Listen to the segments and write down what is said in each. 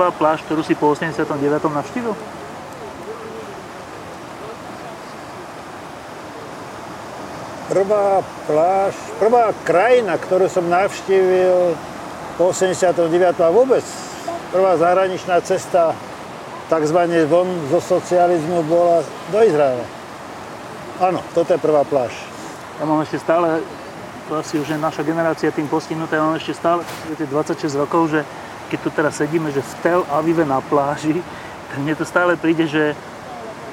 Prvá pláž, ktorú si po 89. navštívil? Prvá pláž, prvá krajina, ktorú som navštívil po 89. a vôbec prvá zahraničná cesta takzvané von zo socializmu bola do Izraela. Áno, toto je prvá pláž. Ja mám ešte stále, to asi už je naša generácia tým postihnutá, ja mám ešte stále 26 rokov, že keď tu teraz sedíme, že v Tel Avive na pláži, tak mne to stále príde, že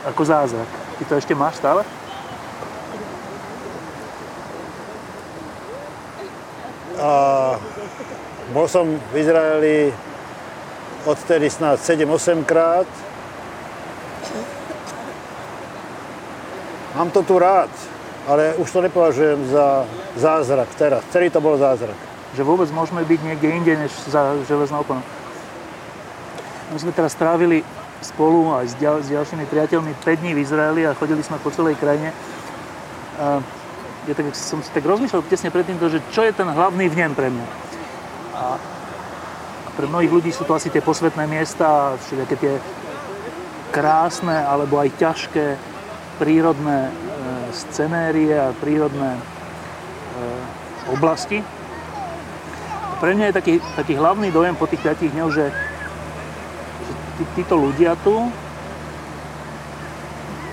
ako zázrak. Ty to ešte máš stále? A bol som v Izraeli odtedy snad 7-8 krát. Mám to tu rád, ale už to nepovažujem za zázrak teraz. Celý to bol zázrak že vôbec môžeme byť niekde inde, než za železnou oponou. My sme teraz strávili spolu aj s, ďal, s ďalšími priateľmi 5 dní v Izraeli a chodili sme po celej krajine. A ja tak, som si tak rozmýšľal tesne predtým, že čo je ten hlavný vnem pre mňa. A, pre mnohých ľudí sú to asi tie posvetné miesta, všetky tie krásne alebo aj ťažké prírodné e, scenérie a prírodné e, oblasti pre mňa je taký, taký hlavný dojem po tých 5 dňoch, že, že tí, títo ľudia tu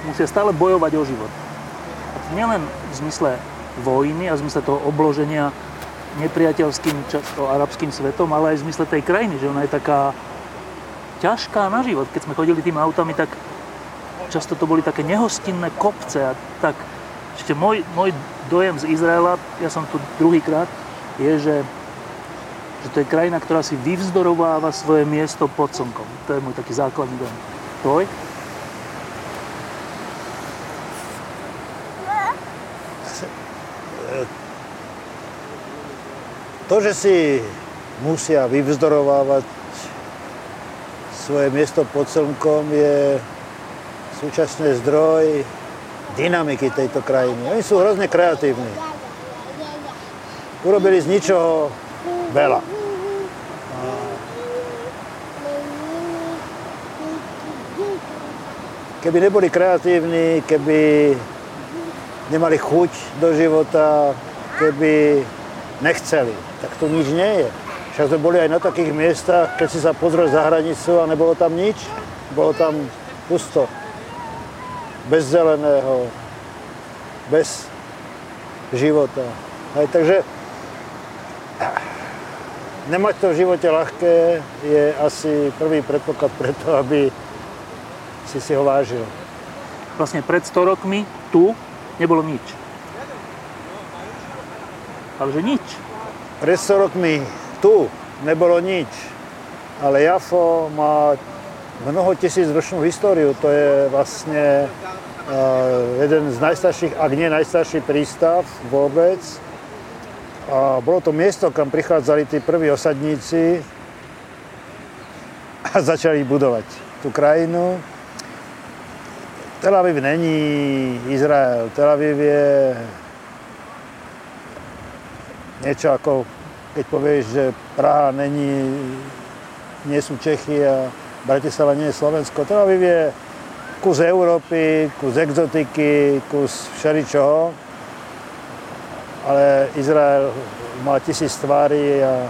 musia stále bojovať o život. A to nielen v zmysle vojny a v zmysle toho obloženia nepriateľským, často arabským svetom, ale aj v zmysle tej krajiny, že ona je taká ťažká na život. Keď sme chodili tými autami, tak často to boli také nehostinné kopce a tak ešte môj, môj dojem z Izraela, ja som tu druhýkrát, je, že že to je krajina, ktorá si vyvzdorováva svoje miesto pod slnkom. To je môj taký základný dojem. Tvoj? To, že si musia vyvzdorovávať svoje miesto pod slnkom je súčasný zdroj dynamiky tejto krajiny. Oni sú hrozne kreatívni. Urobili z ničoho veľa. keby neboli kreatívni, keby nemali chuť do života, keby nechceli, tak to nič nie je. Však sme boli aj na takých miestach, keď si sa pozrel za hranicu a nebolo tam nič, bolo tam pusto, bez zeleného, bez života. Aj, takže nemať to v živote ľahké je asi prvý predpoklad preto, aby si si ho vážil. Vlastne pred 100 rokmi tu nebolo nič. Ale že nič. Pred 100 rokmi tu nebolo nič. Ale Jafo má mnoho tisíc ročnú históriu. To je vlastne uh, jeden z najstarších, ak nie najstarší prístav vôbec. A bolo to miesto, kam prichádzali tí prví osadníci a začali budovať tú krajinu. Tel Aviv není Izrael. Tel Aviv je niečo ako, keď povieš, že Praha není, nie sú Čechy a Bratislava nie je Slovensko. Tel Aviv je kus Európy, kus exotiky, kus všeličoho. Ale Izrael má tisíc tvári a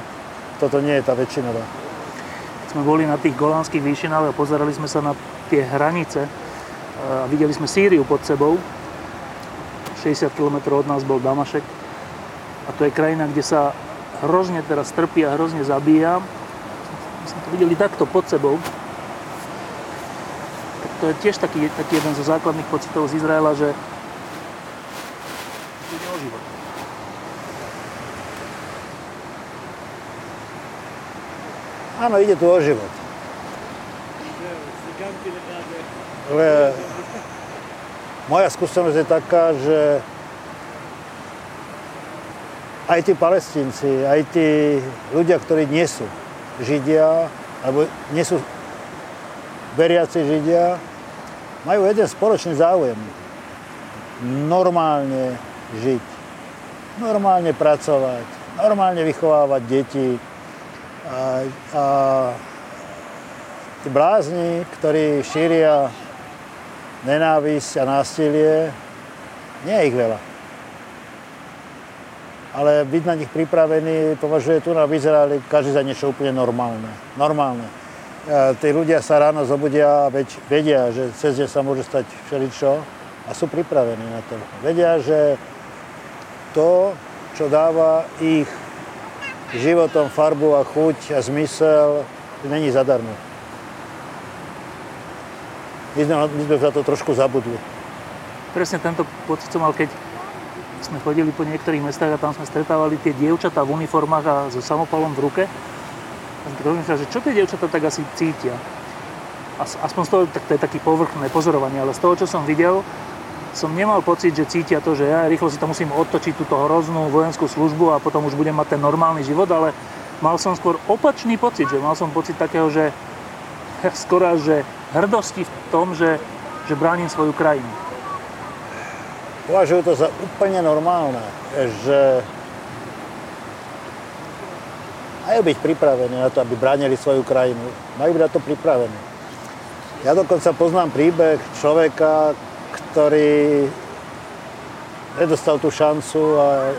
toto nie je tá väčšina. Keď sme boli na tých golánskych výšinách a pozerali sme sa na tie hranice, a videli sme Sýriu pod sebou. 60 km od nás bol Damašek. A to je krajina, kde sa hrozne teraz trpí a hrozne zabíja. My sme to videli takto pod sebou. Tak to je tiež taký, taký jeden zo základných pocitov z Izraela, že ide o život. Áno, ide tu o život. Ale moja skúsenosť je taká, že aj tí palestínci, aj tí ľudia, ktorí nie sú Židia, alebo nie sú veriaci Židia, majú jeden spoločný záujem. Normálne žiť, normálne pracovať, normálne vychovávať deti. A, a tí blázni, ktorí šíria nenávisť a násilie, nie je ich veľa. Ale byť na nich pripravený považuje tu na Izraeli každý za niečo úplne normálne. Normálne. A tí ľudia sa ráno zobudia a vedia, že cez deň sa môže stať všeličo a sú pripravení na to. Vedia, že to, čo dáva ich životom farbu a chuť a zmysel, není zadarmo. My sme, my sme za to trošku zabudli. Presne tento pocit som mal, keď sme chodili po niektorých mestách a tam sme stretávali tie dievčatá v uniformách a so samopalom v ruke. A som že čo tie dievčatá tak asi cítia. Aspoň z toho, tak to je taký povrchné pozorovanie, ale z toho, čo som videl, som nemal pocit, že cítia to, že ja rýchlo si to musím otočiť túto hroznú vojenskú službu a potom už budem mať ten normálny život, ale mal som skôr opačný pocit, že mal som pocit takého, že skoro že hrdosti v tom, že, že bránim svoju krajinu. Považujú to za úplne normálne, že majú byť pripravení na to, aby bránili svoju krajinu. Majú byť na to pripravení. Ja dokonca poznám príbeh človeka, ktorý nedostal tú šancu a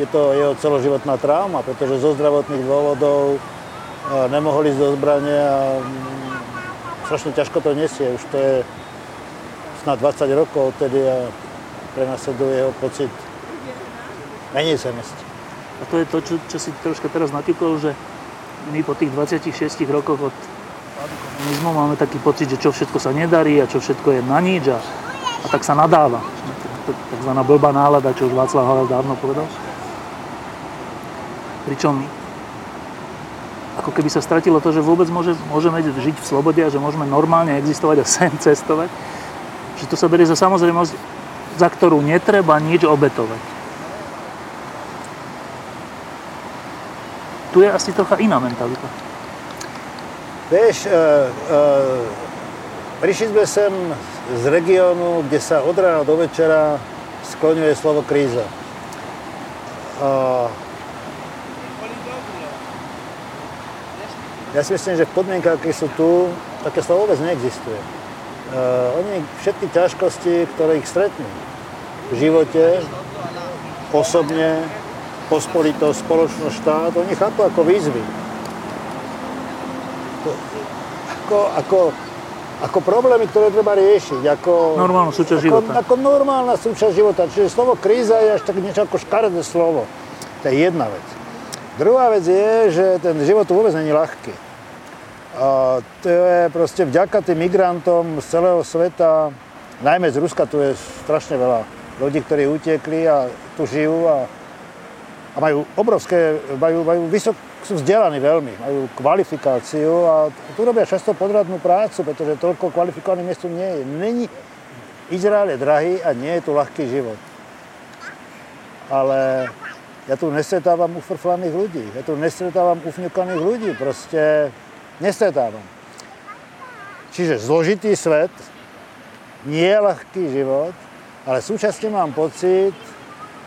je to jeho celoživotná trauma, pretože zo zdravotných dôvodov nemohol ísť do zbrania a strašne ťažko to nesie. Už to je snad 20 rokov odtedy a prenasleduje jeho pocit menej zemesti. A to je to, čo, čo si troška teraz natýkol, že my po tých 26 rokoch od komunizmu máme taký pocit, že čo všetko sa nedarí a čo všetko je na nič a tak sa nadáva. Takzvaná blbá nálada, čo už Václav Havel dávno povedal. Pričom ako keby sa stratilo to, že vôbec môže, môžeme žiť v slobode a že môžeme normálne existovať a sem cestovať. Že to sa berie za samozrejmosť, za ktorú netreba nič obetovať. Tu je asi trocha iná mentalita. Vieš, uh, uh, prišli sme sem z regiónu, kde sa od rána do večera skloňuje slovo kríza. Uh, Ja si myslím, že v podmienkach, aké sú tu, také slovo vôbec neexistuje. Uh, oni všetky ťažkosti, ktoré ich stretnú v živote, osobne, pospolitosť, spoločnosť, štát, oni chápu ako výzvy. Ako, ako, ako problémy, ktoré treba riešiť. Ako, normálna súčasť ako, života. Ako normálna súčasť života. Čiže slovo kríza je až tak niečo ako škaredé slovo. To je jedna vec. Druhá vec je, že ten život vôbec není ľahký. A to je proste vďaka tým migrantom z celého sveta, najmä z Ruska, tu je strašne veľa ľudí, ktorí utekli a tu žijú a, a majú obrovské, majú, majú vysok, sú vzdelaní veľmi, majú kvalifikáciu a tu robia často podradnú prácu, pretože toľko kvalifikovaných miest tu nie je. Není, Izrael je drahý a nie je tu ľahký život. Ale ja tu nestretávam ufrflaných ľudí, ja tu nestretávam ufňukaných ľudí, proste nestretávam. Čiže zložitý svet, nie ľahký život, ale súčasne mám pocit,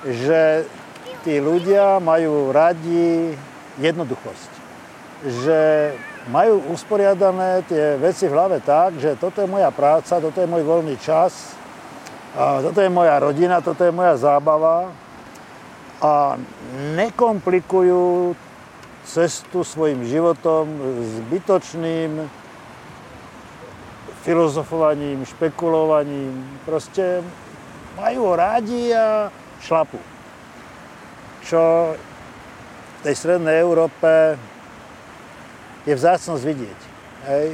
že tí ľudia majú radi jednoduchosť. Že majú usporiadané tie veci v hlave tak, že toto je moja práca, toto je môj voľný čas, toto je moja rodina, toto je moja zábava a nekomplikujú cestu svojim životom zbytočným filozofovaním, špekulovaním. Proste majú rádi a šlapu. Čo v tej strednej Európe je vzácnosť vidieť. Hej.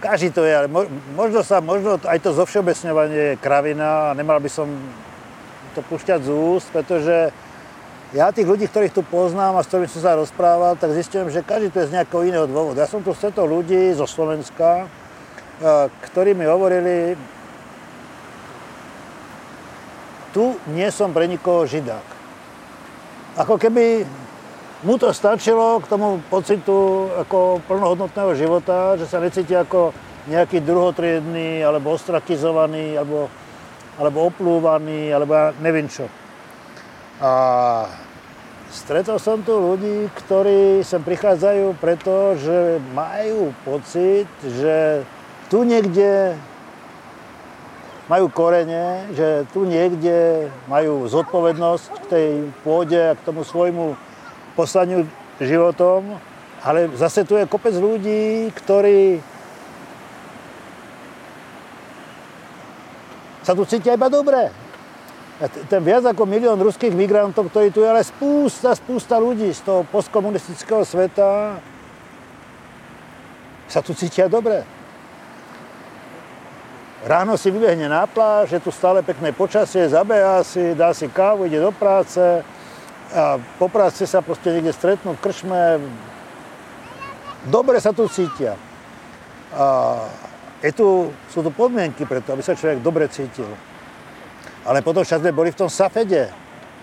Každý to je, ale možno sa, možno aj to zovšeobecňovanie je kravina a nemal by som to púšťať z úst, pretože ja tých ľudí, ktorých tu poznám a s ktorými som sa rozprával, tak zistujem, že každý tu je z nejakého iného dôvodu. Ja som tu stretol ľudí zo Slovenska, eh, ktorí mi hovorili, tu nie som pre nikoho židák. Ako keby mu to stačilo k tomu pocitu ako plnohodnotného života, že sa necíti ako nejaký druhotriedný, alebo ostrakizovaný, alebo, alebo oplúvaný, alebo ja neviem čo. A stretol som tu ľudí, ktorí sem prichádzajú preto, že majú pocit, že tu niekde majú korene, že tu niekde majú zodpovednosť k tej pôde a k tomu svojmu poslaniu životom, ale zase tu je kopec ľudí, ktorí sa tu cítia iba dobre. Ten viac ako milión ruských migrantov, ktorí tu je, ale spústa, spústa ľudí z toho postkomunistického sveta sa tu cítia dobre. Ráno si vybehne na pláž, je tu stále pekné počasie, zabeha si, dá si kávu, ide do práce, a po práci sa proste niekde stretnú v kršme, dobre sa tu cítia. A je tu, sú tu podmienky preto, aby sa človek dobre cítil. Ale potom však sme boli v tom Safede,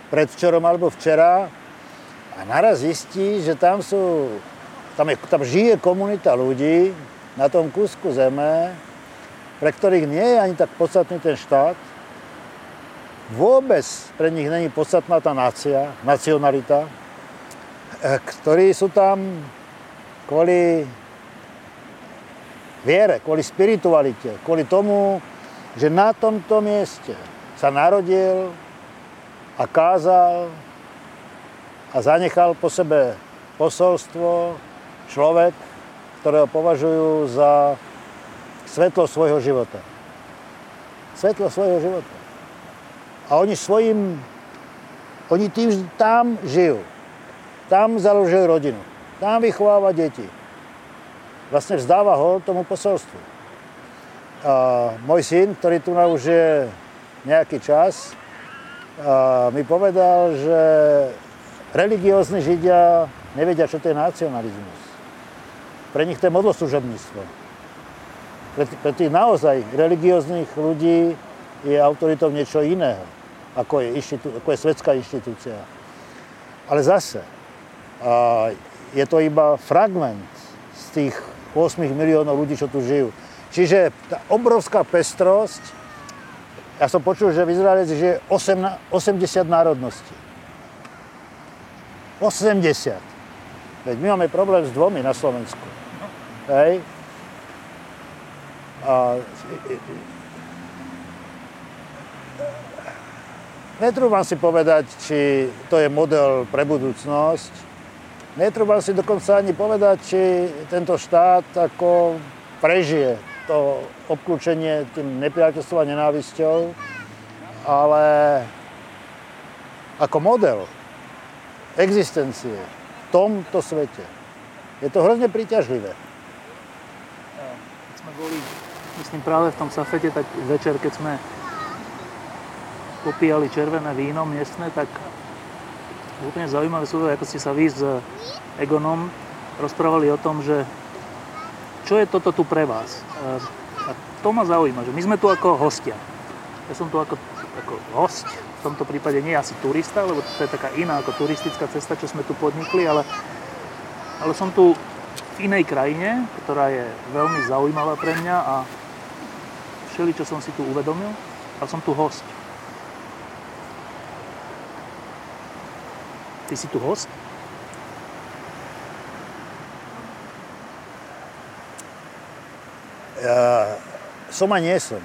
predvčerom alebo včera. A naraz zistí, že tam sú, tam, je, tam žije komunita ľudí na tom kúsku zeme, pre ktorých nie je ani tak podstatný ten štát, vôbec pre nich není podstatná tá nácia, nacionalita, eh, ktorí sú tam kvôli viere, kvôli spiritualite, kvôli tomu, že na tomto mieste sa narodil a kázal a zanechal po sebe posolstvo človek, ktorého považujú za svetlo svojho života. Svetlo svojho života. A oni svojim, oni tým tam žijú. Tam založil rodinu. Tam vychováva deti. Vlastne vzdáva ho tomu posolstvu. A môj syn, ktorý tu už je nejaký čas, mi povedal, že religiózni židia nevedia, čo to je nacionalizmus. Pre nich to je modloslužobníctvo. Pre, pre tých naozaj religióznych ľudí je autoritou niečo iného ako je, inštitú, ako je svetská inštitúcia. Ale zase, a je to iba fragment z tých 8 miliónov ľudí, čo tu žijú. Čiže tá obrovská pestrosť, ja som počul, že v Izraeli žije 80 národností. 80. Veď my máme problém s dvomi na Slovensku. Hej? A Netrúbam si povedať, či to je model pre budúcnosť. Netrúbam si dokonca ani povedať, či tento štát ako prežije to obklúčenie tým nepriateľstvom a nenávisťou, ale ako model existencie v tomto svete je to hrozne príťažlivé. Keď sme boli, myslím, práve v tom Safete, tak večer, keď sme popíjali červené víno miestne, tak úplne zaujímavé sú, ako ste sa vy s Egonom rozprávali o tom, že čo je toto tu pre vás. A to ma zaujíma, že my sme tu ako hostia. Ja som tu ako, ako host, v tomto prípade nie asi turista, lebo to je taká iná ako turistická cesta, čo sme tu podnikli, ale, ale som tu v inej krajine, ktorá je veľmi zaujímavá pre mňa a všeli, čo som si tu uvedomil, ale som tu host. Ty si tu host? Ja som a nie som.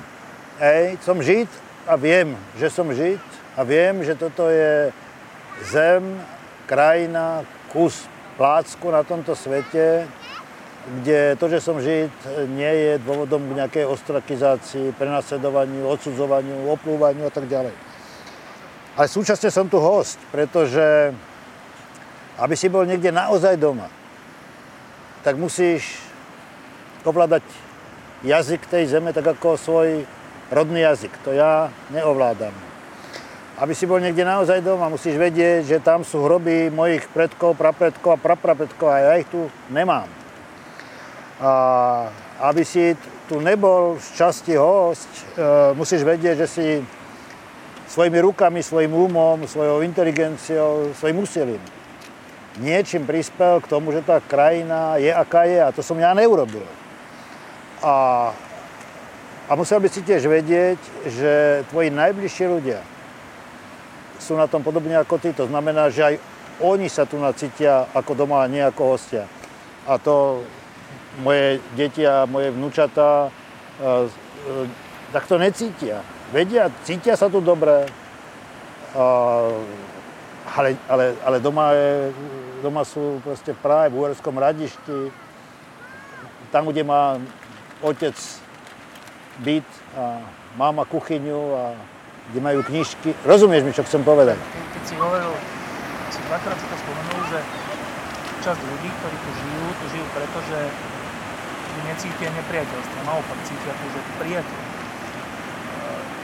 Ej, som žid a viem, že som žid a viem, že toto je zem, krajina, kus plácku na tomto svete, kde to, že som Žid, nie je dôvodom k nejakej ostrakizácii, prenasledovaniu, odsudzovaniu, oplúvaniu a tak ďalej. Ale súčasne som tu host, pretože aby si bol niekde naozaj doma, tak musíš ovládať jazyk tej zeme tak ako svoj rodný jazyk. To ja neovládam. Aby si bol niekde naozaj doma, musíš vedieť, že tam sú hroby mojich predkov, prapredkov a praprapredkov a ja ich tu nemám. A aby si tu nebol z časti host, e, musíš vedieť, že si svojimi rukami, svojim úmom, svojou inteligenciou, svojim úsilím niečím prispel k tomu, že tá krajina je aká je a to som ja neurobil. A, a musel by si tiež vedieť, že tvoji najbližší ľudia, sú na tom podobne ako ty. To znamená, že aj oni sa tu nacítia ako doma a nie ako hostia. A to moje deti a moje vnúčatá e, e, tak to necítia. Vedia, cítia sa tu dobre, ale, ale, ale doma, je, doma sú proste práve v Uherskom radišti, tam, kde má otec byt a mama kuchyňu a kde majú knižky. Rozumieš mi, čo chcem povedať? Keď si hovoril, si dvakrát si to spomenul, že časť ľudí, ktorí tu žijú, tu žijú preto, že necítia nepriateľstvo. Naopak cítia tu, že priateľ.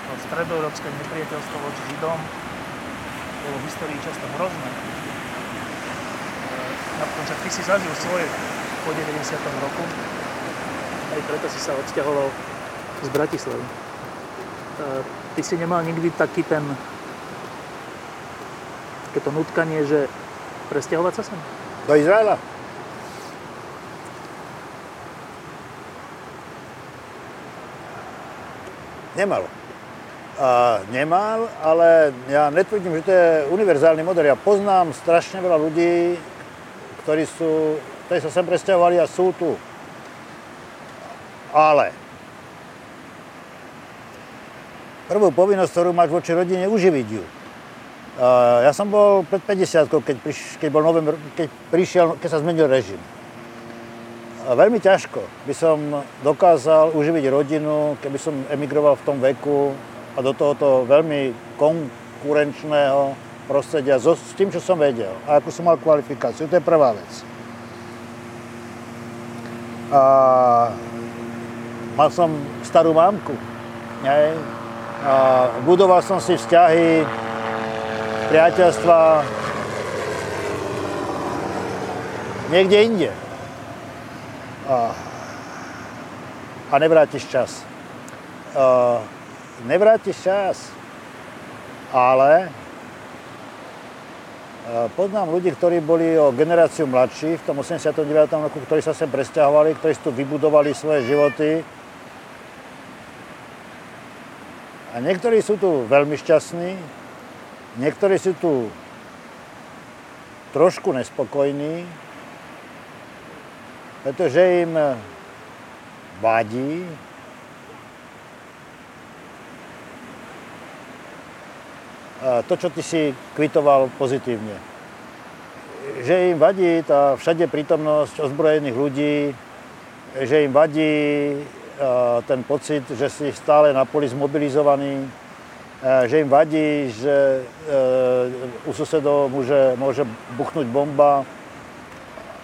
To stredoeurópske nepriateľstvo voči Židom bolo v histórii často hrozné. Napokon však ty si zažil svoje po 90. roku, aj preto si sa odsťahoval z Bratislavy ty si nemal nikdy taký ten takéto nutkanie, že presťahovať sa sem? Do Izraela? Nemal. Uh, nemal, ale ja netvrdím, že to je univerzálny model. Ja poznám strašne veľa ľudí, ktorí, sú, ktorí sa sem presťahovali a sú tu. Ale prvú povinnosť, ktorú máš voči rodine, uživiť ju. Ja som bol pred 50 keď, priš, keď, bol november, keď prišiel, keď sa zmenil režim. Veľmi ťažko by som dokázal uživiť rodinu, keby som emigroval v tom veku a do tohoto veľmi konkurenčného prostredia so, s tým, čo som vedel a ako som mal kvalifikáciu. To je prvá vec. A mal som starú mámku. Hej, a budoval som si vzťahy, priateľstva niekde inde. A, a nevrátiš čas. A, nevrátiš čas, ale poznám ľudí, ktorí boli o generáciu mladší v tom 89. roku, ktorí sa sem presťahovali, ktorí tu vybudovali svoje životy, A niektorí sú tu veľmi šťastní, niektorí sú tu trošku nespokojní, pretože im vadí, to, čo ty si kvitoval pozitívne. Že im vadí tá všade prítomnosť ozbrojených ľudí, že im vadí ten pocit, že si stále na poli zmobilizovaný, že im vadí, že u susedov môže, môže buchnúť bomba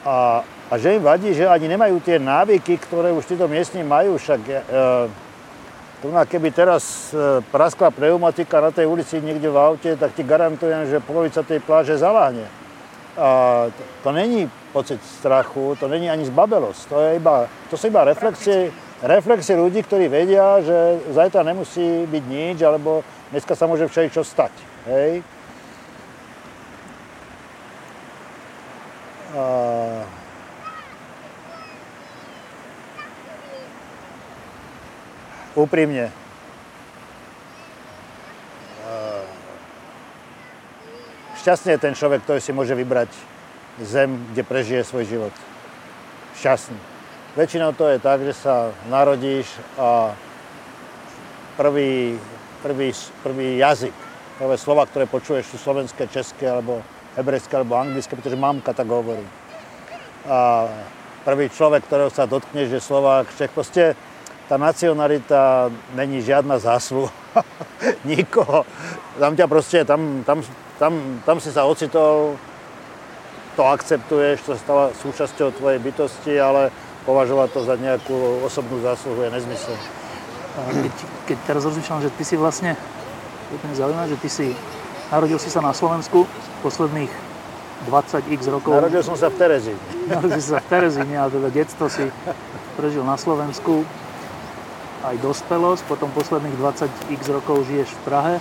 a, a že im vadí, že ani nemajú tie návyky, ktoré už títo miestni majú. Však tu keby teraz praskla pneumatika na tej ulici niekde v aute, tak ti garantujem, že polovica tej pláže zaláhne. A to, to není pocit strachu, to není ani zbabelosť, to, je iba, to sú iba reflexie reflexie ľudí, ktorí vedia, že zajtra nemusí byť nič, alebo dneska sa môže všeličo stať. Hej? A... Úprimne. Šťastný je ten človek, ktorý si môže vybrať zem, kde prežije svoj život. Šťastný. Väčšinou to je tak, že sa narodíš a prvý, prvý, prvý jazyk, prvé slova, ktoré počuješ, sú slovenské, české, alebo hebrejské, alebo anglické, pretože mamka tak hovorí. A prvý človek, ktorého sa dotkne, že Slovák, Čech, proste tá nacionalita není žiadna zásluha nikoho. Tam ťa proste, tam, tam, tam, tam si sa ocitol, to akceptuješ, to stáva súčasťou tvojej bytosti, ale považovať to za nejakú osobnú zásluhu je nezmysel. Keď, keď teraz rozmýšľam, že ty si vlastne, úplne zaujímavé, že ty si, narodil si sa na Slovensku posledných 20x rokov. Narodil som sa v Terezíne. Narodil si sa v Terezíne, ale teda detstvo si prežil na Slovensku aj dospelosť, potom posledných 20x rokov žiješ v Prahe.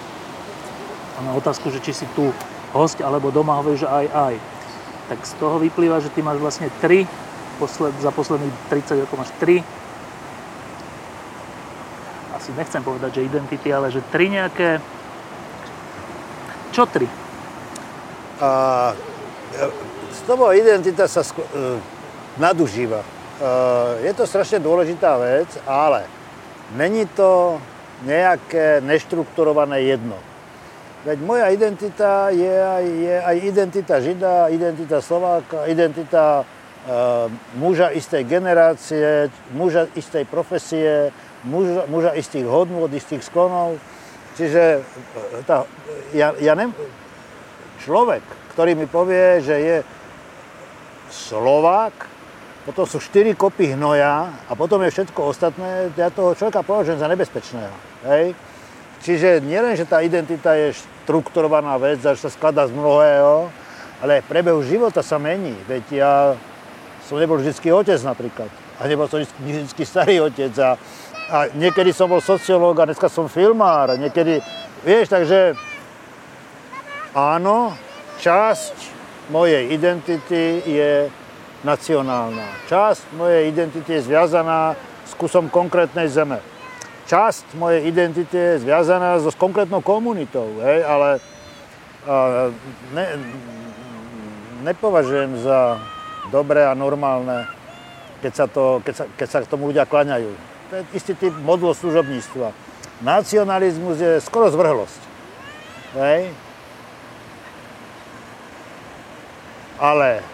A na otázku, že či si tu host alebo doma, hovoríš, že aj aj. Tak z toho vyplýva, že ty máš vlastne 3, posled, za posledných 30 rokov máš 3 asi nechcem povedať, že identity, ale že tri nejaké... Čo tri? A, slovo identita sa sko- e, nadužíva. E, je to strašne dôležitá vec, ale není to nejaké neštrukturované jedno. Veď moja identita je aj, je aj identita Žida, identita Slováka, identita e, muža istej generácie, muža istej profesie, muža, muža istých hodnôt, istých sklonov. Čiže e, tá, ja, ja nem, človek, ktorý mi povie, že je Slovák, potom sú štyri kopy hnoja a potom je všetko ostatné, ja toho človeka považujem za nebezpečného. Hej? Čiže nielen, že tá identita je štrukturovaná vec, že sa skladá z mnohého, ale aj prebehu života sa mení. Veď ja som nebol vždy otec napríklad. A nebol som vždy starý otec. A a niekedy som bol sociológ a dneska som filmár. Niekedy, vieš, takže áno, časť mojej identity je nacionálna. Časť mojej identity je zviazaná s kusom konkrétnej zeme. Časť mojej identity je zviazaná so s konkrétnou komunitou, hej, ale a, ne, nepovažujem za dobré a normálne, keď sa, to, keď sa, keď sa k tomu ľudia klaňajú to je istý typ modlo služobníctva. Nacionalizmus je skoro zvrhlosť. Hej? Ale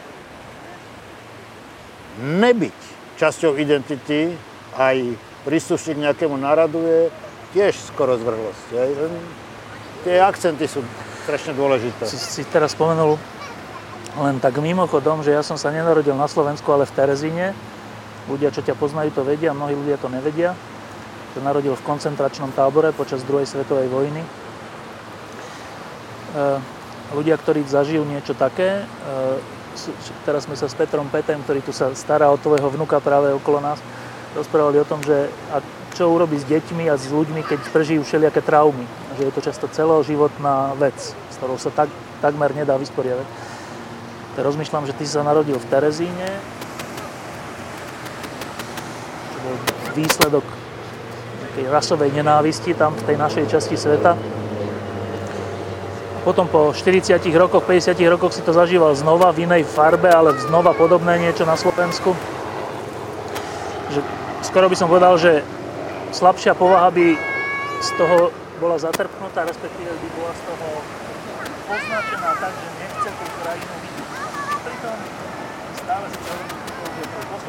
nebyť časťou identity aj príslušník nejakému náradu je tiež skoro zvrhlosť. Hej? Tie akcenty sú strašne dôležité. Si, si teraz spomenul len tak mimochodom, že ja som sa nenarodil na Slovensku, ale v Terezíne Ľudia, čo ťa poznajú, to vedia, mnohí ľudia to nevedia. Sa narodil v koncentračnom tábore počas druhej svetovej vojny. E, ľudia, ktorí zažijú niečo také, e, teraz sme sa s Petrom Petem, ktorý tu sa stará o tvojho vnuka práve okolo nás, rozprávali o tom, že a čo urobí s deťmi a s ľuďmi, keď prežijú všelijaké traumy. Že je to často celoživotná vec, s ktorou sa tak, takmer nedá vysporiadať. Tak rozmýšľam, že ty si sa narodil v Terezíne, výsledok nejakej rasovej nenávisti tam v tej našej časti sveta. Potom po 40 rokoch, 50 rokoch si to zažíval znova v inej farbe, ale znova podobné niečo na Slovensku. Že skoro by som povedal, že slabšia povaha by z toho bola zatrpnutá, respektíve by bola z toho označená tak, že nechce tú krajinu vidieť. Pritom stále si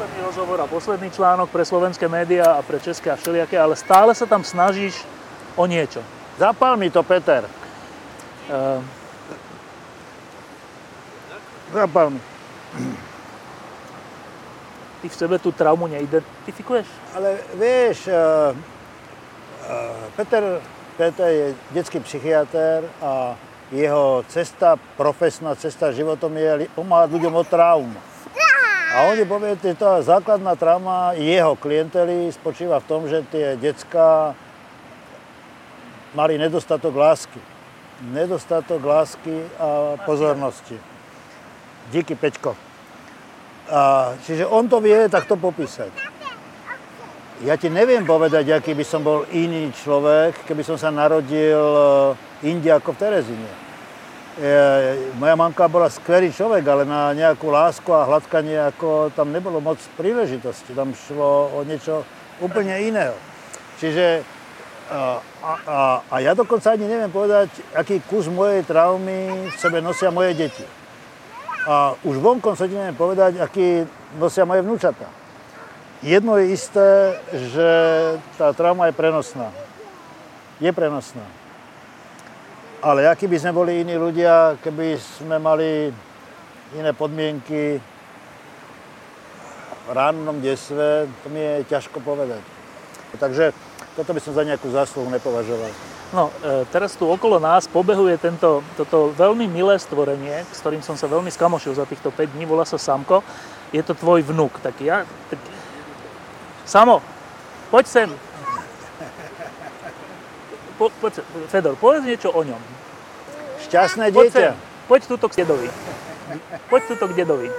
posledný rozhovor a posledný článok pre slovenské médiá a pre české a všelijaké, ale stále sa tam snažíš o niečo. Zapal mi to, Peter. Uh, Zapal mi. Ty v sebe tú traumu neidentifikuješ? Ale vieš, uh, uh, Peter, Peter je detský psychiatr a jeho cesta, profesná cesta životom je pomáhať ľuďom od traum. A oni povedali, že tá základná trauma jeho klientely spočíva v tom, že tie decka mali nedostatok lásky. Nedostatok lásky a pozornosti. Díky, Peťko. A, čiže on to vie takto popísať. Ja ti neviem povedať, aký by som bol iný človek, keby som sa narodil eh, inde ako v Terezine moja mamka bola skvelý človek, ale na nejakú lásku a hladkanie ako tam nebolo moc príležitosti. Tam šlo o niečo úplne iného. Čiže a, a, a ja dokonca ani neviem povedať, aký kus mojej traumy v sebe nosia moje deti. A už vonkom sa neviem povedať, aký nosia moje vnúčata. Jedno je isté, že tá trauma je prenosná. Je prenosná. Ale aký by sme boli iní ľudia, keby sme mali iné podmienky v rannom desve, to mi je ťažko povedať. Takže toto by som za nejakú zásluhu nepovažoval. No, e, teraz tu okolo nás pobehuje tento, toto veľmi milé stvorenie, s ktorým som sa veľmi skamošil za týchto 5 dní, volá sa Samko. Je to tvoj vnúk. Tak ja, tak... Samo, poď sem. Po, poď, Fedor, povedz niečo o ňom. Šťastné Poď dieťa. sem. Poď tuto k dedovi. Poď tuto k dedovi.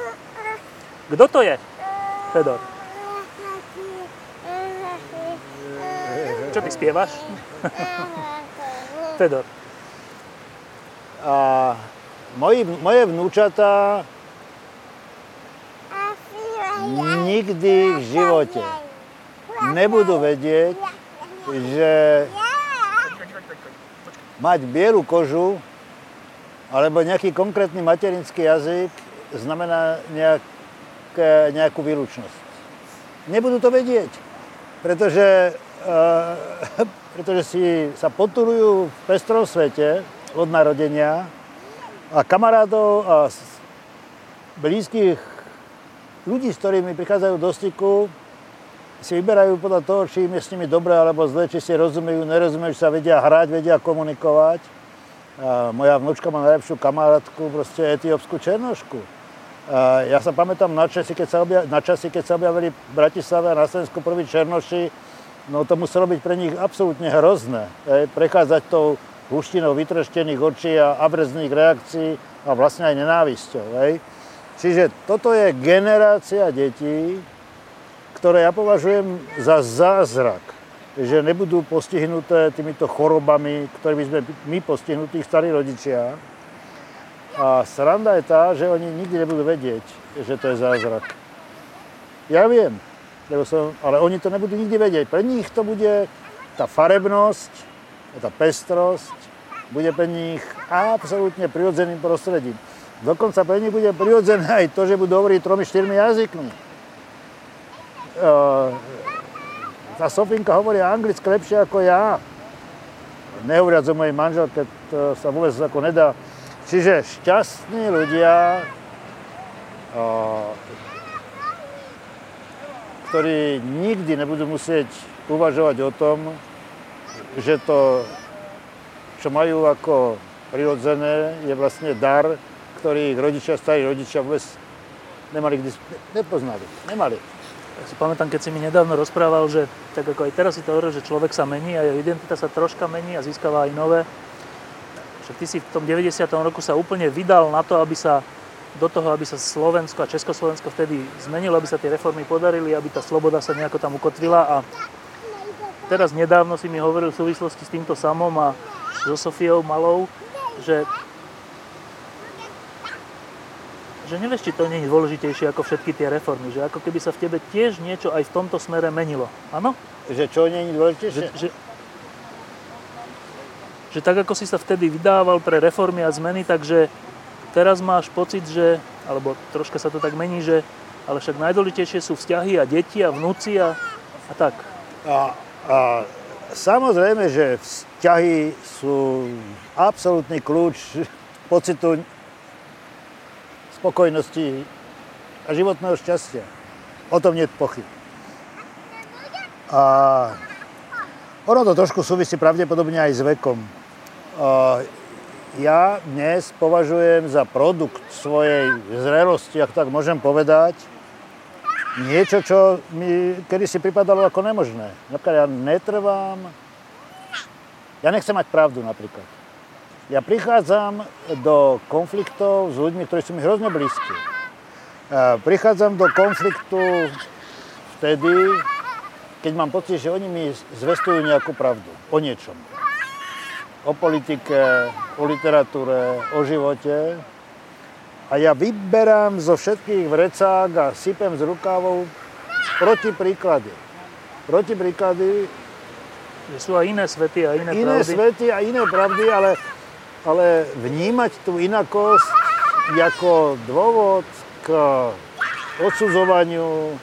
Kto to je? Fedor. Čo ty spievaš? Fedor. A moji, moje vnúčatá nikdy v živote nebudú vedieť, že mať bielu kožu alebo nejaký konkrétny materinský jazyk znamená nejaké, nejakú výlučnosť. Nebudú to vedieť, pretože, uh, pretože si sa poturujú v pestrom svete od narodenia a kamarátov a blízkych ľudí, s ktorými prichádzajú do styku, si vyberajú podľa toho, či im je s nimi dobré alebo zle, či si rozumejú, nerozumejú, či sa vedia hrať, vedia komunikovať. A moja vnúčka má najlepšiu kamarátku, proste etiópsku černošku. A ja sa pamätám na časy, keď sa, obja- na časy, keď sa objavili v Bratislave a na Slovensku prví černoši, no to muselo byť pre nich absolútne hrozné. Hej, prechádzať tou huštinou vytreštených očí a abrezných reakcií a vlastne aj nenávisťou. Čiže toto je generácia detí, ktoré ja považujem za zázrak, že nebudú postihnuté týmito chorobami, ktorými sme my postihnutí, starí rodičia. A sranda je tá, že oni nikdy nebudú vedieť, že to je zázrak. Ja viem, som, ale oni to nebudú nikdy vedieť. Pre nich to bude tá farebnosť, tá pestrosť, bude pre nich absolútne prirodzeným prostredím. Dokonca pre nich bude prirodzené aj to, že budú hovoriť tromi, štyrmi jazykmi. Uh, tá Sofinka hovorí anglicky lepšie ako ja. Nehovoriac o mojej manželke, to sa vôbec ako nedá. Čiže šťastní ľudia, uh, ktorí nikdy nebudú musieť uvažovať o tom, že to, čo majú ako prirodzené, je vlastne dar, ktorý ich rodičia, starí rodičia vôbec nemali, nepoznali, nemali. Si pamätám, keď si mi nedávno rozprával, že tak ako aj teraz si to hovoril, že človek sa mení a jeho identita sa troška mení a získava aj nové. Že ty si v tom 90. roku sa úplne vydal na to, aby sa do toho, aby sa Slovensko a Československo vtedy zmenilo, aby sa tie reformy podarili, aby tá sloboda sa nejako tam ukotvila a teraz nedávno si mi hovoril v súvislosti s týmto samom a so Sofiou Malou, že že nevieš, či to nie je dôležitejšie ako všetky tie reformy, že ako keby sa v tebe tiež niečo aj v tomto smere menilo. Áno? Že čo nie je dôležitejšie? Že, že, že tak ako si sa vtedy vydával pre reformy a zmeny, takže teraz máš pocit, že, alebo troška sa to tak mení, že ale však najdôležitejšie sú vzťahy a deti a vnúci a, a tak. A, a samozrejme, že vzťahy sú absolútny kľúč pocitu spokojnosti a životného šťastia. O tom nie je pochyb. A ono to trošku súvisí pravdepodobne aj s vekom. Ja dnes považujem za produkt svojej zrelosti, ak tak môžem povedať, niečo, čo mi kedysi pripadalo ako nemožné. Napríklad ja netrvám, ja nechcem mať pravdu napríklad. Ja prichádzam do konfliktov s ľuďmi, ktorí sú mi hrozne blízki. Prichádzam do konfliktu vtedy, keď mám pocit, že oni mi zvestujú nejakú pravdu o niečom. O politike, o literatúre, o živote. A ja vyberám zo všetkých vrecák a sypem z rukávov proti príklady. Proti príklady. Že sú aj iné svety a iné, iné pravdy. svety a iné pravdy, ale ale vnímať tú inakosť ako dôvod k odsudzovaniu,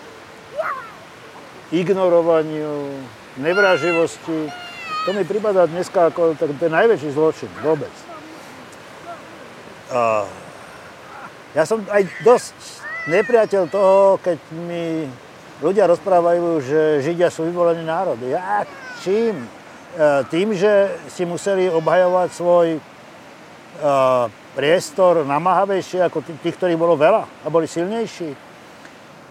ignorovaniu, nevraživosti. To mi prípada dneska ako ten najväčší zločin vôbec. Ja som aj dosť nepriateľ toho, keď mi ľudia rozprávajú, že Židia sú vyvolený národ. Ja čím? E, tým, že si museli obhajovať svoj priestor namáhavejšie ako tých, ktorých bolo veľa a boli silnejší.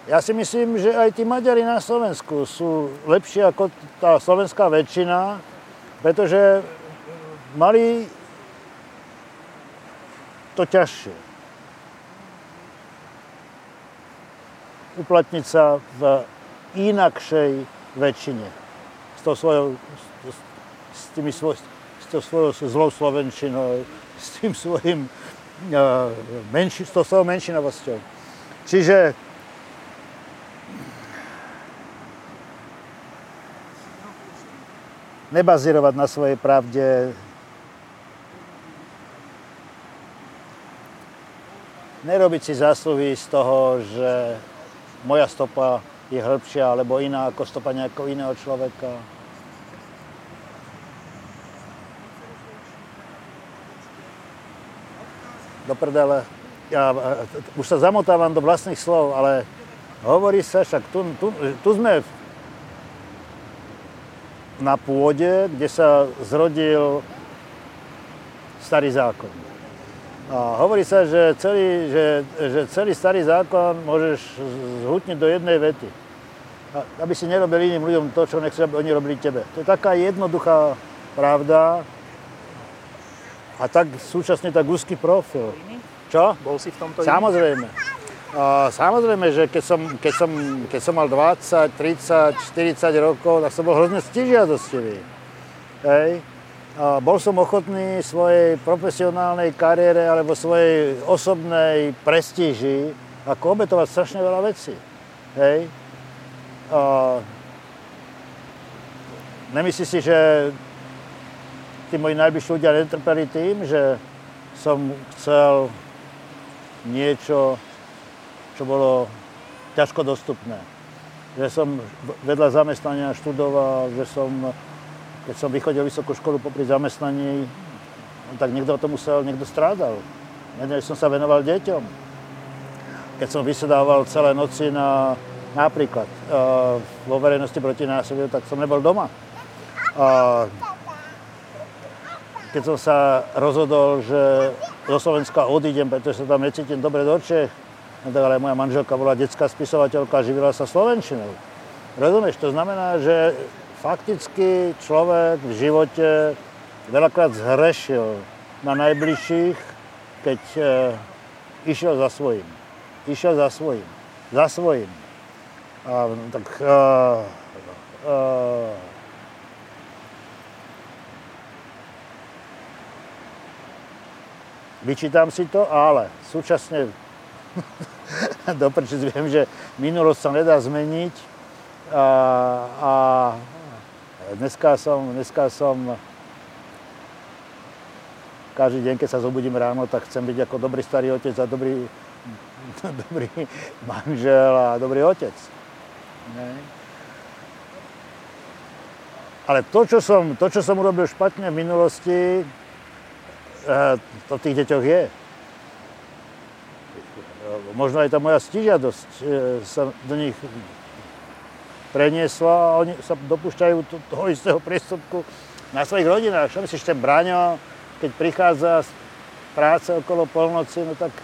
Ja si myslím, že aj tí Maďari na Slovensku sú lepšie ako tá slovenská väčšina, pretože mali to ťažšie. uplatniť sa v inakšej väčšine. S, tou svojou, s, tými svoj, s tou svojou zlou slovenčinou, s tým svojim uh, menši, s svojou menšinovosťou. Čiže nebazírovať na svojej pravde, nerobiť si zásluhy z toho, že moja stopa je hĺbšia alebo iná ako stopa nejakého iného človeka. Do prdele. Ja už sa zamotávam do vlastných slov, ale hovorí sa však, tu, tu, tu sme na pôde, kde sa zrodil starý zákon. A hovorí sa, že celý, že, že celý starý zákon môžeš zhutniť do jednej vety. A, aby si nerobil iným ľuďom to, čo nechce, aby oni robili tebe. To je taká jednoduchá pravda a tak súčasne tak úzky profil. Čo? Bol si v tomto Samozrejme. A, samozrejme, že keď som, keď, som, keď som mal 20, 30, 40 rokov, tak som bol hrozne stižiadostivý. Hej bol som ochotný svojej profesionálnej kariére alebo svojej osobnej prestíži ako obetovať strašne veľa vecí. Hej. A nemyslí si, že tí moji najbližší ľudia netrpeli tým, že som chcel niečo, čo bolo ťažko dostupné. Že som vedľa zamestnania študoval, že som keď som vychodil vysokú školu popri zamestnaní, tak niekto to musel, niekto strádal. Než som sa venoval deťom. Keď som vysedával celé noci na, napríklad uh, vo verejnosti proti násiliu, tak som nebol doma. Uh, keď som sa rozhodol, že do Slovenska odídem, pretože sa tam necítim dobre do Čech, no tak ale moja manželka bola detská spisovateľka a živila sa Slovenčinou. Rozumieš? To znamená, že fakticky človek v živote veľakrát zhrešil na najbližších, keď e, išiel za svojím. Išiel za svojím. Za svojím. A, tak e, e, vyčítam si to, ale súčasne doprčíc viem, že minulosť sa nedá zmeniť a, a Dneska som, dneska som každý deň, keď sa zobudím ráno, tak chcem byť ako dobrý starý otec a dobrý, dobrý manžel a dobrý otec. Ne? Ale to čo, som, to, čo som urobil špatne v minulosti, to v tých deťoch je. Možno aj tá moja stižiadosť eh, sa do nich preniesla a oni sa dopúšťajú toho istého priestupku na svojich rodinách. Čo myslíš, ten Braňo, keď prichádza z práce okolo polnoci, no tak e,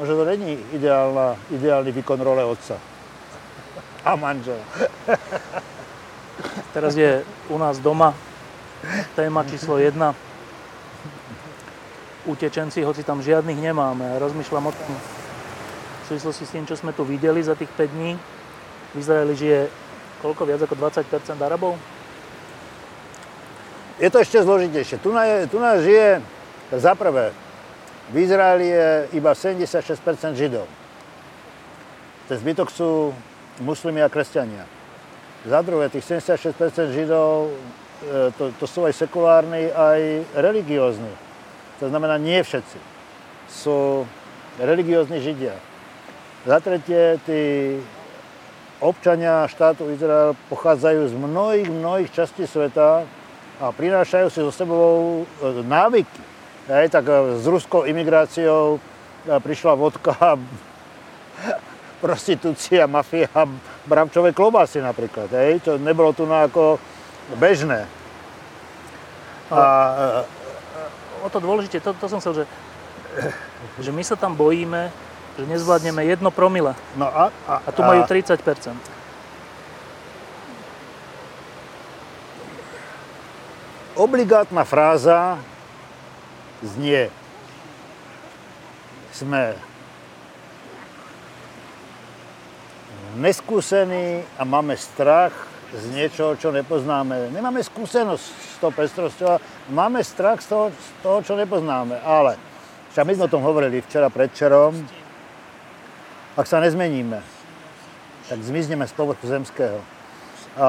možno to není ideálna, ideálny výkon role otca a manžela. Teraz je u nás doma téma číslo jedna. Utečenci, hoci tam žiadnych nemáme. Rozmýšľam o tom, v súvislosti s tým, čo sme tu videli za tých 5 dní. V Izraeli žije koľko? Viac ako 20% Arabov? Je to ešte zložitejšie. Tu, je, tu nás žije, za prvé, v Izraeli je iba 76% Židov. Ten zbytok sú muslimi a kresťania. Za druhé, tých 76 Židov, to, to sú aj sekulárni, aj religiózni. To znamená, nie všetci sú religiózni Židia. Za tretie, tí občania štátu Izrael pochádzajú z mnohých, mnohých častí sveta a prinášajú si so sebou e, návyky. Hej, tak e, s ruskou imigráciou e, prišla vodka, prostitúcia, mafia, bravčové klobásy napríklad. Hej, čo nebolo tu na ako bežné. A, o to dôležité, to, to som chcel, že, že my sa tam bojíme, že nezvládneme jedno promile. No a, a, a tu majú 30% Obligátna fráza znie sme neskúsení a máme strach z niečoho, čo nepoznáme. Nemáme skúsenosť s tou pestrosťou, máme strach z toho, z toho, čo nepoznáme. Ale však my sme o tom hovorili včera predčerom, ak sa nezmeníme, tak zmizneme z povrchu zemského. A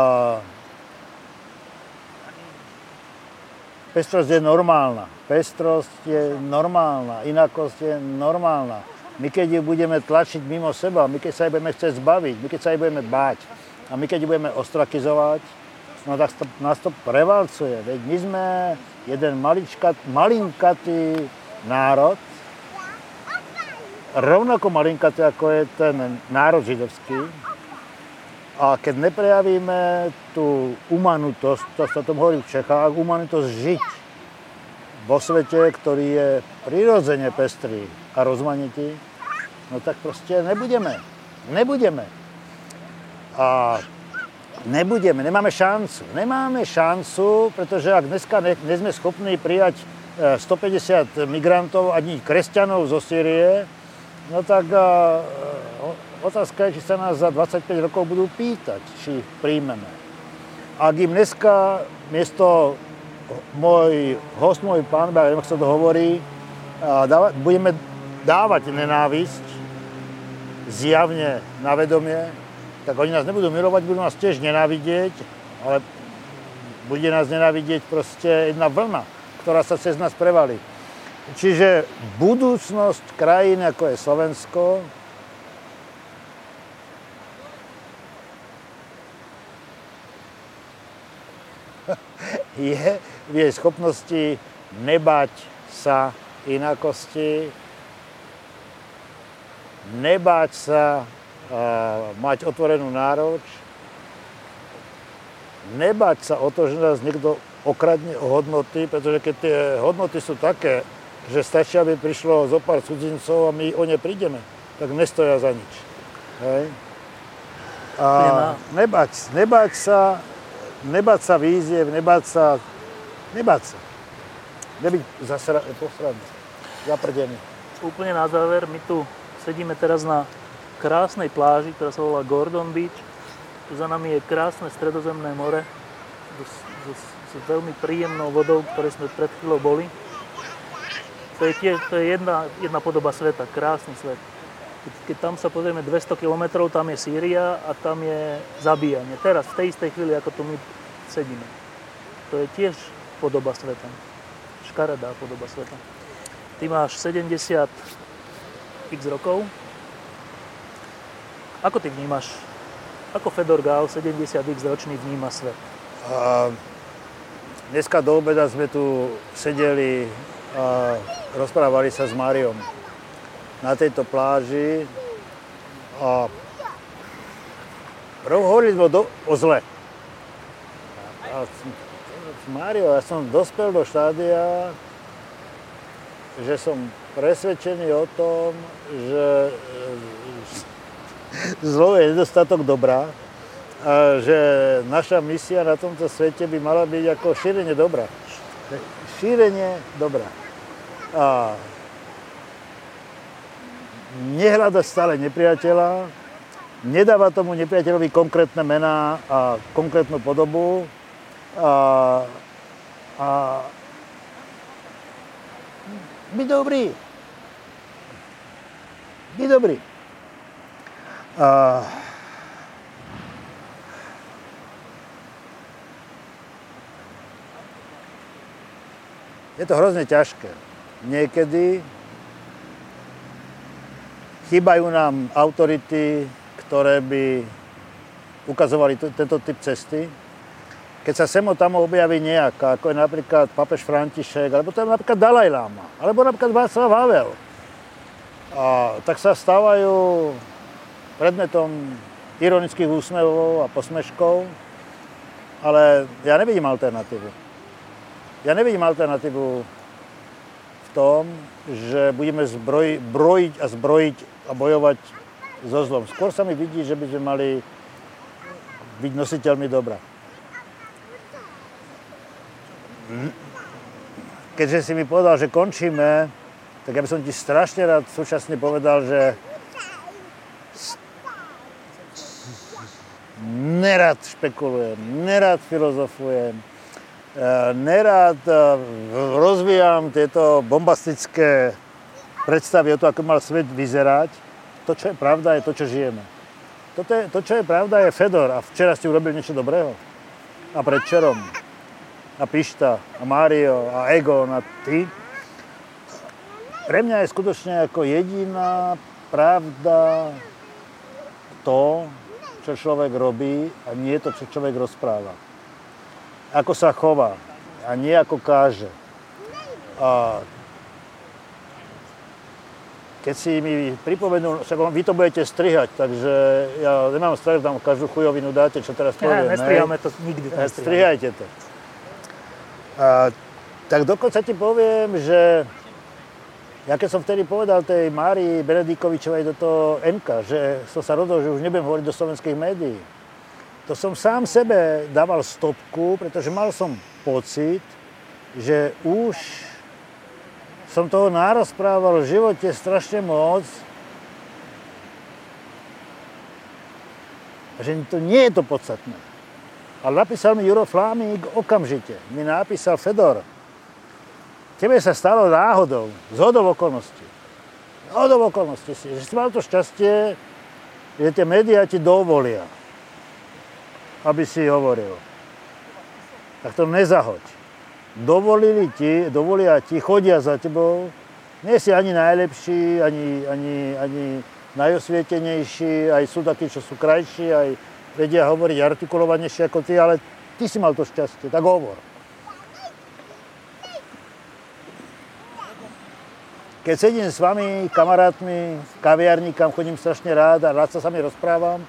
pestrosť je normálna. Pestrosť je normálna. Inakosť je normálna. My keď ju budeme tlačiť mimo seba, my keď sa jej budeme chcieť zbaviť, my keď sa jej budeme báť a my keď budeme ostrakizovať, no tak to, nás to prevalcuje. Veď my sme jeden maličkat, malinkatý národ, rovnako malinkatý, ako je ten národ židovský. A keď neprejavíme tú umanutosť, to sa tom hovorí v Čechách, umanutosť žiť vo svete, ktorý je prirodzene pestrý a rozmanitý, no tak proste nebudeme. Nebudeme. A nebudeme, nemáme šancu. Nemáme šancu, pretože ak dneska ne, ne sme schopní prijať 150 e, migrantov, ani kresťanov zo Sýrie, No tak uh, otázka je, či sa nás za 25 rokov budú pýtať, či ich príjmeme. Ak im dneska miesto môj host, môj pán, ja neviem, to hovorí, dáva, budeme dávať nenávisť zjavne na vedomie, tak oni nás nebudú milovať, budú nás tiež nenávidieť, ale bude nás nenávidieť proste jedna vlna, ktorá sa cez nás prevalí. Čiže budúcnosť krajín, ako je Slovensko, je v jej schopnosti nebať sa inakosti, nebáť sa mať otvorenú nároč, nebáť sa o to, že nás niekto okradne o hodnoty, pretože keď tie hodnoty sú také, že stačí, aby prišlo zo pár cudzincov a my o ne prídeme, tak nestoja za nič. Hej? A nebať, nebať sa, nebať sa výziev, nebať sa, nebať sa. Nebyť zasra, posradný, zaprdený. Úplne na záver, my tu sedíme teraz na krásnej pláži, ktorá sa volá Gordon Beach. Tu za nami je krásne stredozemné more s, s, s veľmi príjemnou vodou, ktoré sme pred chvíľou boli. To je, tie, to je jedna, jedna podoba sveta, krásny svet. Keď, keď tam sa pozrieme 200 km, tam je Sýria a tam je zabíjanie. Teraz, v tej istej chvíli, ako tu my sedíme. To je tiež podoba sveta. Škaredá podoba sveta. Ty máš 70 x rokov. Ako ty vnímaš, ako Fedor Gál, 70 x ročný, vníma svet? A dneska do obeda sme tu sedeli a rozprávali sa s Máriom na tejto pláži a hovorili sme o zle. A Mário, ja som dospel do štádia, že som presvedčený o tom, že zlo je nedostatok dobra a že naša misia na tomto svete by mala byť ako šírenie dobra. Šírenie dobra a nehľada stále nepriateľa, nedáva tomu nepriateľovi konkrétne mená a konkrétnu podobu a, a byť dobrý. Byť dobrý. A, je to hrozne ťažké niekedy chýbajú nám autority, ktoré by ukazovali t- tento typ cesty. Keď sa sem tam objaví nejaká, ako je napríklad papež František, alebo to je napríklad Dalaj Lama, alebo napríklad Václav Havel, a, tak sa stávajú predmetom ironických úsmevov a posmeškov, ale ja nevidím alternatívu. Ja nevidím alternatívu v tom, že budeme zbroj, brojiť a zbrojiť a bojovať so zlom. Skôr sa mi vidí, že by sme mali byť nositeľmi dobra. Keďže si mi povedal, že končíme, tak ja by som ti strašne rád súčasne povedal, že nerad špekulujem, nerad filozofujem, e, nerad e, rozvíjam tieto bombastické predstavy o to, ako mal svet vyzerať. To, čo je pravda, je to, čo žijeme. Toto je, to, čo je pravda, je Fedor. A včera ste urobili niečo dobrého. A predčerom. A Pišta, a Mário, a Egon, a ty pre mňa je skutočne ako jediná pravda to, čo človek robí a nie to, čo človek rozpráva. Ako sa chová a nie ako káže. A keď si mi pripomenul, však vy to budete strihať, takže ja nemám strach, tam každú chujovinu dáte, čo teraz poviem. Ne, nestrihame to nikdy. To strihajte to. A, tak dokonca ti poviem, že ja keď som vtedy povedal tej Márii Benedikovičovej do toho MK, že som sa rodol, že už nebudem hovoriť do slovenských médií, to som sám sebe dával stopku, pretože mal som pocit, že už som toho nározprával v živote strašne moc, že to nie je to podstatné. Ale napísal mi Juro Flámik okamžite. Mi napísal Fedor, Tebe sa stalo náhodou, z hodov okolností. Hodov okolností si, že si mal to šťastie, že tie médiá ti dovolia, aby si hovoril. Tak to nezahoď. Dovolili ti, dovolia ti, chodia za tebou, nie si ani najlepší, ani, ani, ani najosvietenejší, aj sú takí, čo sú krajší, aj vedia hovoriť artikulovanejšie ako ty, ale ty si mal to šťastie, tak hovor. Keď sedím s vami, kamarátmi, kaviarni, kam chodím strašne rád a rád sa s vami rozprávam,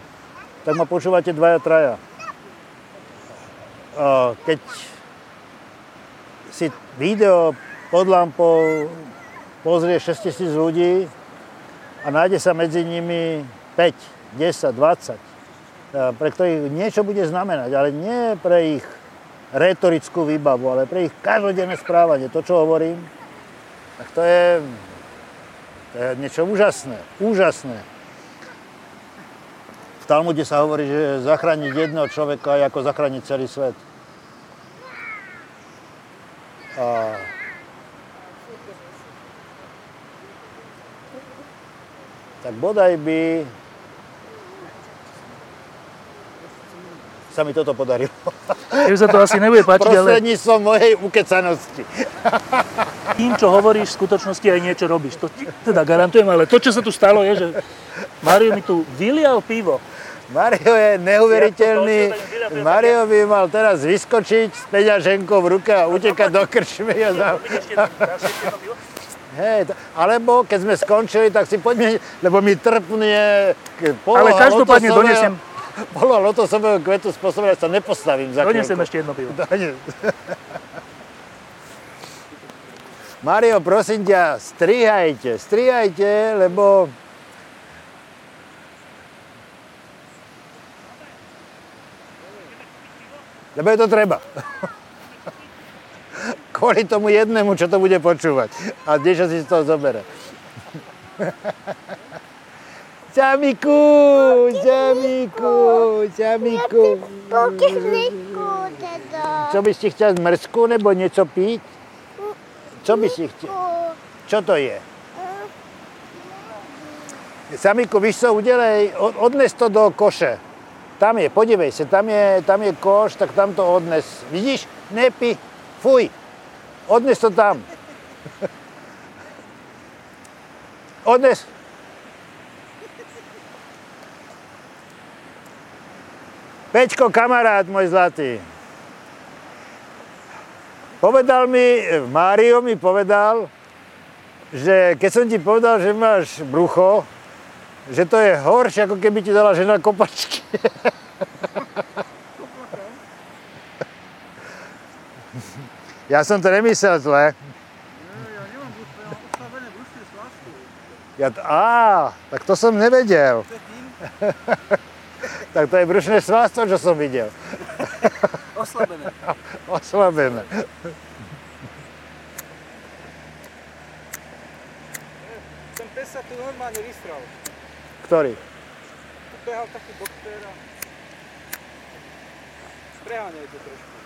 tak ma počúvate dvaja, traja. Keď si video pod lampou pozrie 6 tisíc ľudí a nájde sa medzi nimi 5, 10, 20, pre ktorých niečo bude znamenať, ale nie pre ich retorickú výbavu, ale pre ich každodenné správanie, to, čo hovorím, tak to je, to je niečo úžasné. Úžasné. V Talmude sa hovorí, že zachrániť jedného človeka je ako zachrániť celý svet. A tak bodaj by sa mi toto podarilo. Tebe sa to asi nebude páčiť, ale Prostredníctvom mojej ukecanosti. tým, čo hovoríš, v skutočnosti aj niečo robíš. To teda garantujem, ale to, čo sa tu stalo, je, že Mario mi tu vylial pivo. Mario je neuveriteľný. Mario by mal teraz vyskočiť s peňaženkou v ruke a utekať do krčmy. A za... Hej, alebo keď sme skončili, tak si poďme, lebo mi trpne poloha Ale každopádne donesem. Poloha lotosového kvetu spôsobila, že sa nepostavím za Donesem chvíľku. ešte jedno pivo. Dones. Mario, prosím ťa, strihajte, strihajte, lebo Lebo je to treba. Kvôli tomu jednému, čo to bude počúvať. A niečo si z toho zobere. Čamiku, čamiku. Pokysliku teda. Čo by si chcel mrzku nebo niečo piť? Čo by si chcel? Čo to je? Samiku, víš co, udelej, od- odnes to do koše. Tam je, podívej sa, tam je, tam je koš, tak tam to odnes. Vidíš? Nepi, fuj. Odnes to tam. Odnes. Peťko, kamarát môj zlatý. Povedal mi, Mário mi povedal, že keď som ti povedal, že máš brucho, že to je horšie, ako keby ti dala žena kopačky. ja som to nemyslel zle. Ja á, tak to som nevedel. To je tým Tak to je brušné svalstvo, čo som videl. oslabené. Oslabené. Ten pes sa tu normálne vystral. Ktorý? Tu behal taký boxer a... Preháňaj to trošku.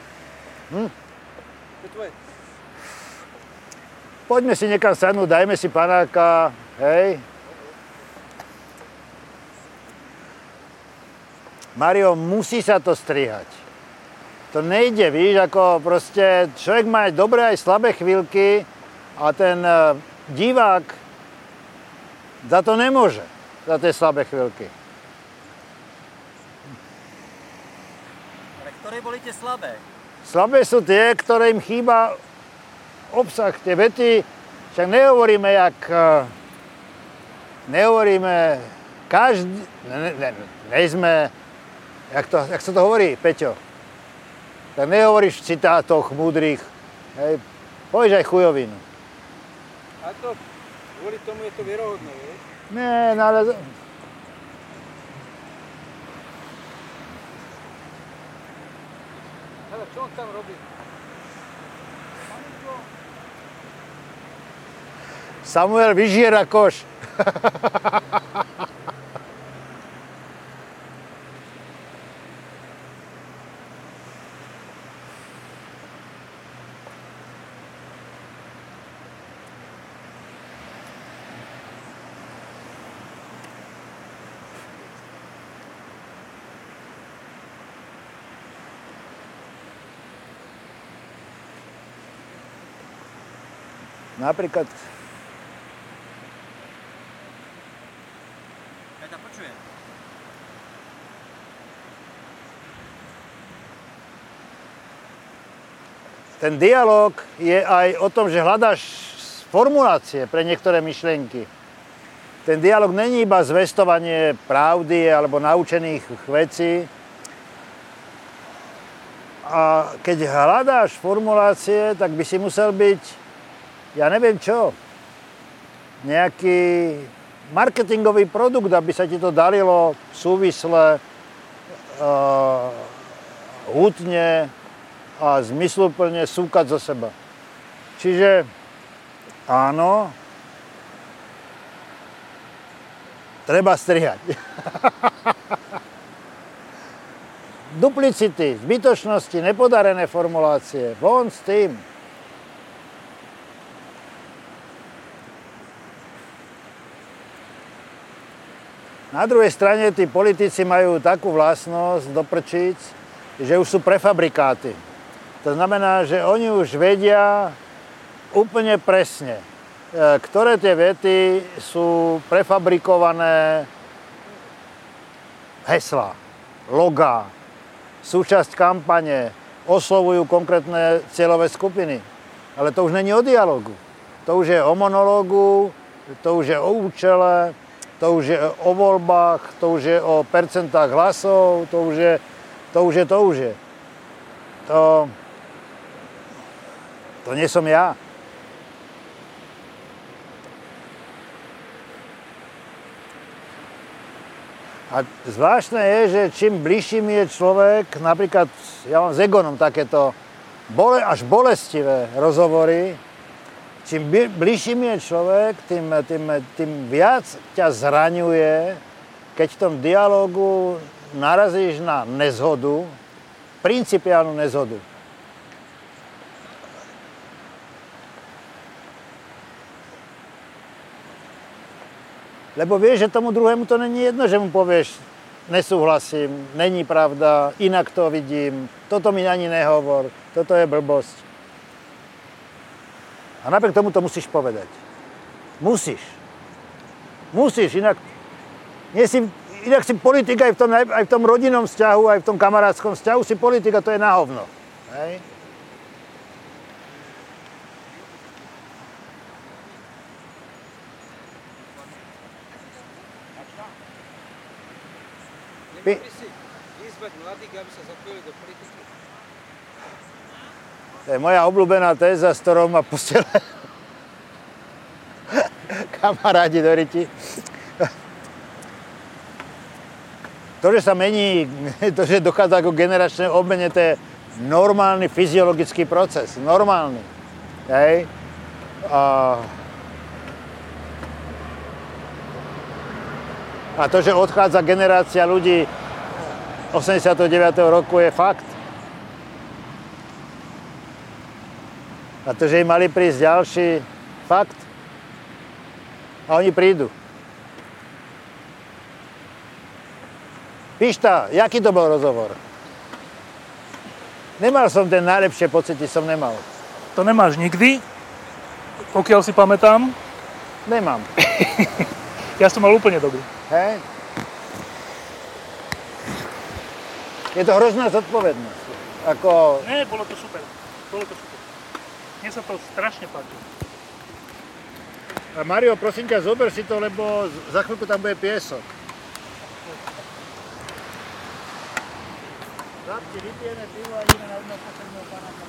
Hm. To je tvoje. Poďme si niekam sadnúť, dajme si panáka, hej. Mario, musí sa to strihať. To nejde, víš, ako proste človek má aj dobré, aj slabé chvíľky a ten e, divák za to nemôže, za tie slabé chvíľky. Ale ktoré boli tie slabé? Slabé sú tie, ktoré im chýba obsah, tie vety, však nehovoríme jak, e, nehovoríme každý, ne, ne, ne, nejsme, jak, to, jak sa to hovorí, Peťo, tak nehovoríš v citátoch múdrych, hej, povieš aj chujovinu. A to, kvôli tomu je to vierohodné, vieš? Nie, no ale Hele, čo on tam robí? Samuel vyžiera koš. Napríklad Ja ťa počujem. ten dialog je aj o tom, že hľadáš formulácie pre niektoré myšlienky. Ten dialog není iba zvestovanie pravdy alebo naučených vecí. A keď hľadáš formulácie, tak by si musel byť, ja neviem čo, nejaký marketingový produkt, aby sa ti to darilo súvisle, uh, hutne, a zmysluplne súkať zo seba. Čiže áno, treba strihať. Duplicity, zbytočnosti, nepodarené formulácie, von s tým. Na druhej strane tí politici majú takú vlastnosť do prčíc, že už sú prefabrikáty. To znamená, že oni už vedia úplne presne, e, ktoré tie vety sú prefabrikované heslá, logá, súčasť kampane, oslovujú konkrétne cieľové skupiny. Ale to už není o dialogu. To už je o monológu, to už je o účele, to už je o voľbách, to už je o percentách hlasov, to už je, to už je, to už je. To, to nie som ja. A zvláštne je, že čím bližší mi je človek, napríklad ja mám s Egonom takéto bole, až bolestivé rozhovory, čím bližší je človek, tým, tým, tým viac ťa zraňuje, keď v tom dialogu narazíš na nezhodu, principiálnu nezhodu. Lebo vieš, že tomu druhému to není jedno, že mu povieš, nesúhlasím, není pravda, inak to vidím, toto mi ani nehovor, toto je blbosť. A napriek tomu to musíš povedať. Musíš. Musíš, inak nie si, inak si politika aj v, tom, aj v tom rodinnom vzťahu, aj v tom kamarátskom vzťahu si politika to je na hovno. Hej? Nemohli si vyzvať mladých, aby sa zapojili do politiky? To je moja obľúbená téza, s ktorou ma posielajú kamarádi do riti. To, že sa mení, to, že dochádza ako generačné obmene, to je normálny fyziologický proces. Normálny. Hej? A, a to, že odchádza generácia ľudí 89. roku je fakt. A to, že im mali prísť ďalší, fakt. A oni prídu. Pišta, jaký to bol rozhovor? Nemal som ten najlepšie pocity, som nemal. To nemáš nikdy, pokiaľ si pamätám. Nemám. Ja som mal úplne dobrý. Hej? Je to hrozná zodpovednosť. Ako, Nie, bolo to super. Bolo to super. Mne sa to strašne páči. Mario, prosím ťa, zober si to, lebo za chvíľku tam bude piesok. Chlapci, vypijeme pivo a ideme na jedno posledného pána Kam